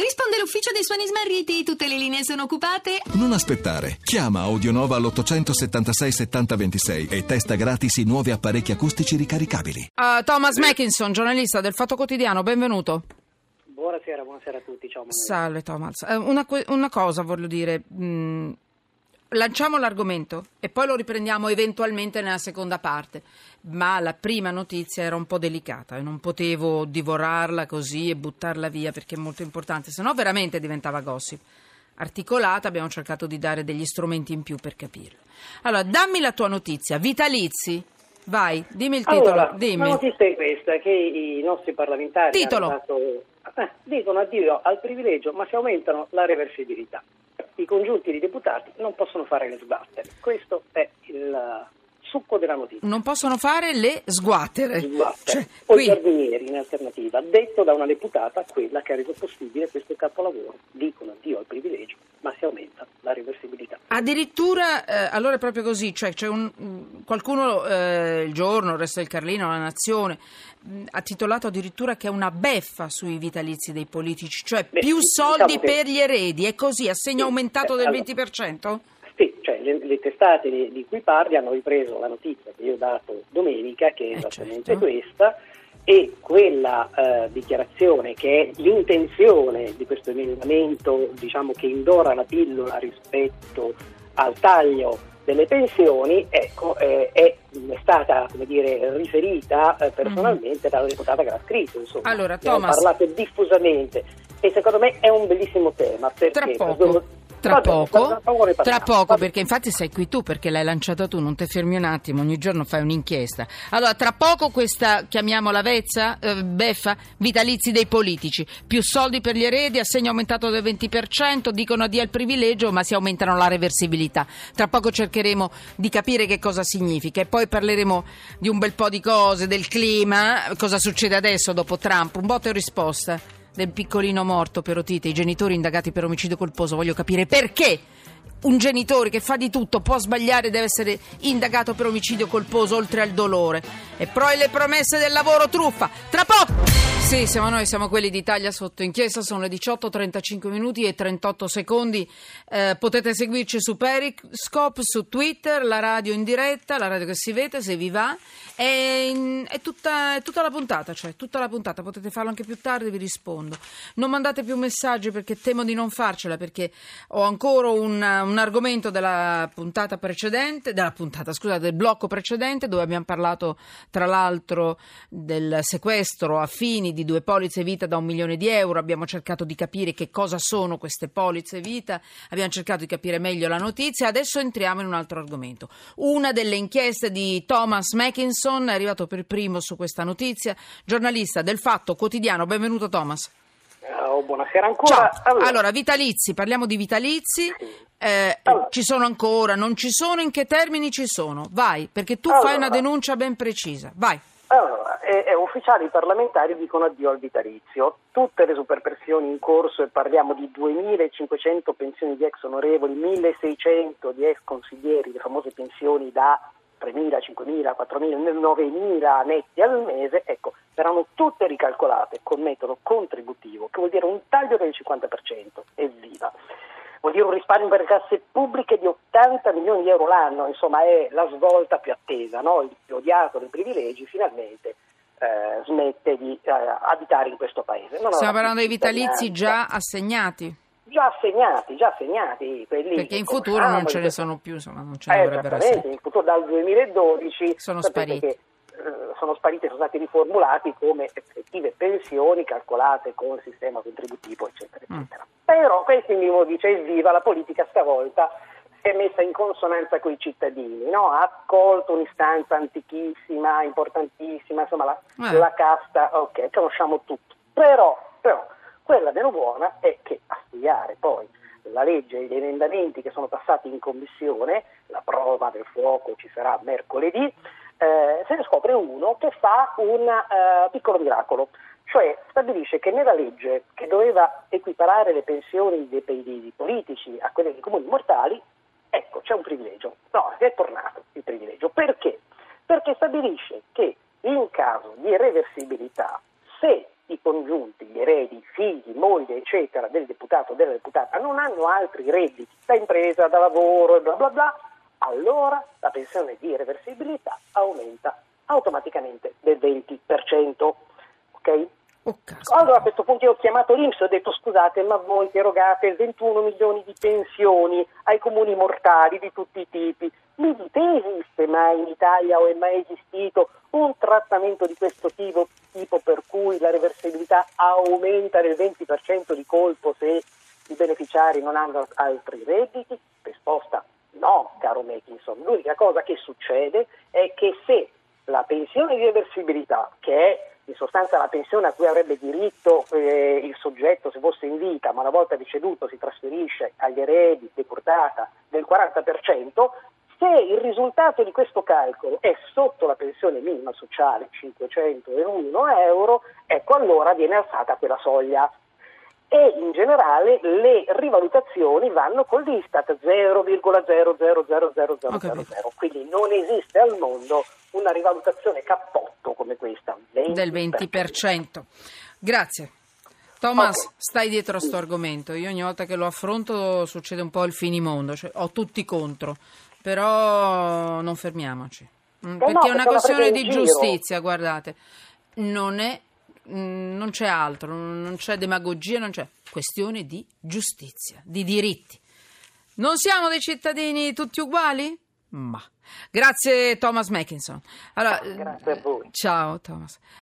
Risponde l'ufficio dei suoni smarriti, tutte le linee sono occupate. Non aspettare. Chiama Audionova all'876 7026 e testa gratis i nuovi apparecchi acustici ricaricabili. Uh, Thomas Mackinson, giornalista del Fatto Quotidiano, benvenuto. Buonasera, buonasera a tutti, ciao. Manuel. Salve Thomas. Eh, una, una cosa voglio dire. mm, lanciamo l'argomento e poi lo riprendiamo eventualmente nella seconda parte. Ma la prima notizia era un po' delicata e non potevo divorarla così e buttarla via perché è molto importante, se no veramente diventava gossip. Articolata, abbiamo cercato di dare degli strumenti in più per capirla. Allora, dammi la tua notizia. Vitalizi. Vai, dimmi il titolo. Allora, dimmi. la notizia è questa, che i nostri parlamentari Titolo. hanno dato, eh, dicono addio al privilegio, ma si aumentano la reversibilità. I congiunti di deputati non possono fare le sbattere. Questo è il succo della notizia. Non possono fare le sguattere. Sbattere. Cioè, o qui- i giardinieri in alternativa, detto da una deputata, quella che ha reso possibile questo capolavoro. Dicono addio al privilegio, ma si aumenta la reversibilità. Addirittura, eh, allora è proprio così, cioè c'è un, qualcuno, eh, il giorno, il resto del Carlino, la Nazione, mh, ha titolato addirittura che è una beffa sui vitalizi dei politici, cioè Beh, più diciamo soldi che- per gli eredi, è così, assegno Sì, aumentato eh, del allora. 20%? Sì, cioè le, le testate di, di cui parli hanno ripreso la notizia che io ho dato domenica, che è Eh, esattamente certo. questa, e quella eh, dichiarazione che è l'intenzione di questo emendamento, diciamo che indora la pillola rispetto al taglio delle pensioni, ecco, eh, è, stata come dire, riferita eh, personalmente dalla deputata che l'ha scritto. Insomma. Mhm. Allora, Ne Thomas- parlato diffusamente e secondo me è un bellissimo tema. Perché Tra Per- poco. Tra Vabbè, poco, tra poco perché infatti sei qui tu, perché l'hai lanciata tu, non ti fermi un attimo, ogni giorno fai un'inchiesta. Allora, tra poco questa, chiamiamola vezza, eh, beffa, vitalizi dei politici, più soldi per gli eredi, assegno aumentato del 20%, dicono addio al privilegio, ma si aumentano la reversibilità. Tra poco cercheremo di capire che cosa significa e poi parleremo di un bel po' di cose, del clima, cosa succede adesso dopo Trump, un botta e risposta del piccolino morto per otite, i genitori indagati per omicidio colposo. Voglio capire perché un genitore che fa di tutto può sbagliare e deve essere indagato per omicidio colposo oltre al dolore. E poi le promesse del lavoro truffa. Tra poco! Sì, siamo noi, siamo quelli d'Italia sotto inchiesta, sono le 18.35 minuti e 38 secondi. Eh, potete seguirci su Periscope, su Twitter, la radio in diretta, la radio che si vede se vi va. È, è tutta, è tutta la puntata, cioè tutta la puntata, potete farlo anche più tardi, vi rispondo. Non mandate più messaggi perché temo di non farcela, perché ho ancora un, un argomento della puntata precedente, della puntata, scusate, del blocco precedente, dove abbiamo parlato tra l'altro del sequestro a fini di due polizze vita da un milione di euro. Abbiamo cercato di capire che cosa sono queste polizze vita, abbiamo cercato di capire meglio la notizia. Adesso entriamo in un altro argomento. Una delle inchieste di Thomas Mackinson è arrivato per primo su questa notizia, giornalista del Fatto Quotidiano. Benvenuto Thomas. Ciao, buonasera ancora. Ciao. Allora, vitalizi, parliamo di vitalizi. Eh, Allora. ci sono ancora, non ci sono, in che termini ci sono? Vai, perché tu Allora. fai una denuncia ben precisa. Vai. Allora, eh, eh, ufficiali parlamentari dicono addio al vitalizio. Tutte le superpressioni in corso, e parliamo di 2.500 pensioni di ex onorevoli, 1.600 di ex consiglieri, le famose pensioni da 3.000, 5.000, 4.000, 9.000 netti al mese, ecco, saranno tutte ricalcolate con metodo contributivo, che vuol dire un taglio del 50%, evviva. Vuol dire un risparmio per le casse pubbliche di 80 milioni di euro l'anno, insomma è la svolta più attesa, no? il più odiato dei privilegi finalmente eh, smette di eh, abitare in questo paese. Non Stiamo parlando dei vitalizi già assegnati, Già assegnati, già assegnati. Quelli perché in futuro non ce ne sono più, insomma, non ce ne eh, dovrebbero essere. in futuro dal 2012 Sono spariti. che, eh, sono spariti, sono stati riformulati come effettive pensioni calcolate con il sistema contributivo, eccetera, Mm. eccetera. Però questo mi dice evviva, la politica stavolta si è messa in consonanza con i cittadini, no? ha accolto un'istanza antichissima, importantissima, insomma la, Eh. la casta, ok, conosciamo tutto. Però, però, quella meno buona è che a studiare poi la legge e gli emendamenti che sono passati in commissione, la prova del fuoco ci sarà mercoledì, eh, se ne scopre uno che fa un eh, piccolo miracolo, cioè stabilisce che nella legge che doveva equiparare le pensioni dei, dei- politici a quelle dei comuni mortali, ecco c'è un privilegio, no, è tornato il privilegio, perché? Perché stabilisce che in caso di reversibilità, se i congiunti, gli eredi, figli, moglie, eccetera, del deputato o della deputata non hanno altri redditi da impresa, da lavoro e bla bla bla, allora la pensione di reversibilità aumenta automaticamente del 20%. Ok? Oh. Allora a questo punto io ho chiamato l'Inps e ho detto scusate ma voi che erogate 21 milioni di pensioni ai comuni mortali di tutti i tipi, mi dite esiste mai in Italia o è mai esistito un trattamento di questo tipo, tipo per cui la reversibilità aumenta del 20% di colpo se i beneficiari non hanno altri redditi? Risposta no, caro Mackinson. L'unica cosa che succede è che se la pensione di reversibilità, che è in sostanza la pensione a cui avrebbe diritto eh, il soggetto se fosse in vita, ma una volta deceduto si trasferisce agli eredi, deportata del 40%, se il risultato di questo calcolo è sotto la pensione minima sociale 501 euro, ecco allora viene alzata quella soglia e in generale le rivalutazioni vanno con l'Istat 0,000000, quindi non esiste al mondo una rivalutazione cappotto come questa 20%. del 20%. Grazie. Thomas, Ok. stai dietro a sto argomento. Io ogni volta che lo affronto succede un po' il finimondo, cioè ho tutti contro, però non fermiamoci. Mm, no, Perché è una questione di giustizia, guardate. Non è mm, non c'è altro, non c'è demagogia, non c'è questione di giustizia, di diritti. Non siamo dei cittadini tutti uguali? Ma. Grazie Thomas Mackinson. Allora, Grazie a voi. Ciao Thomas.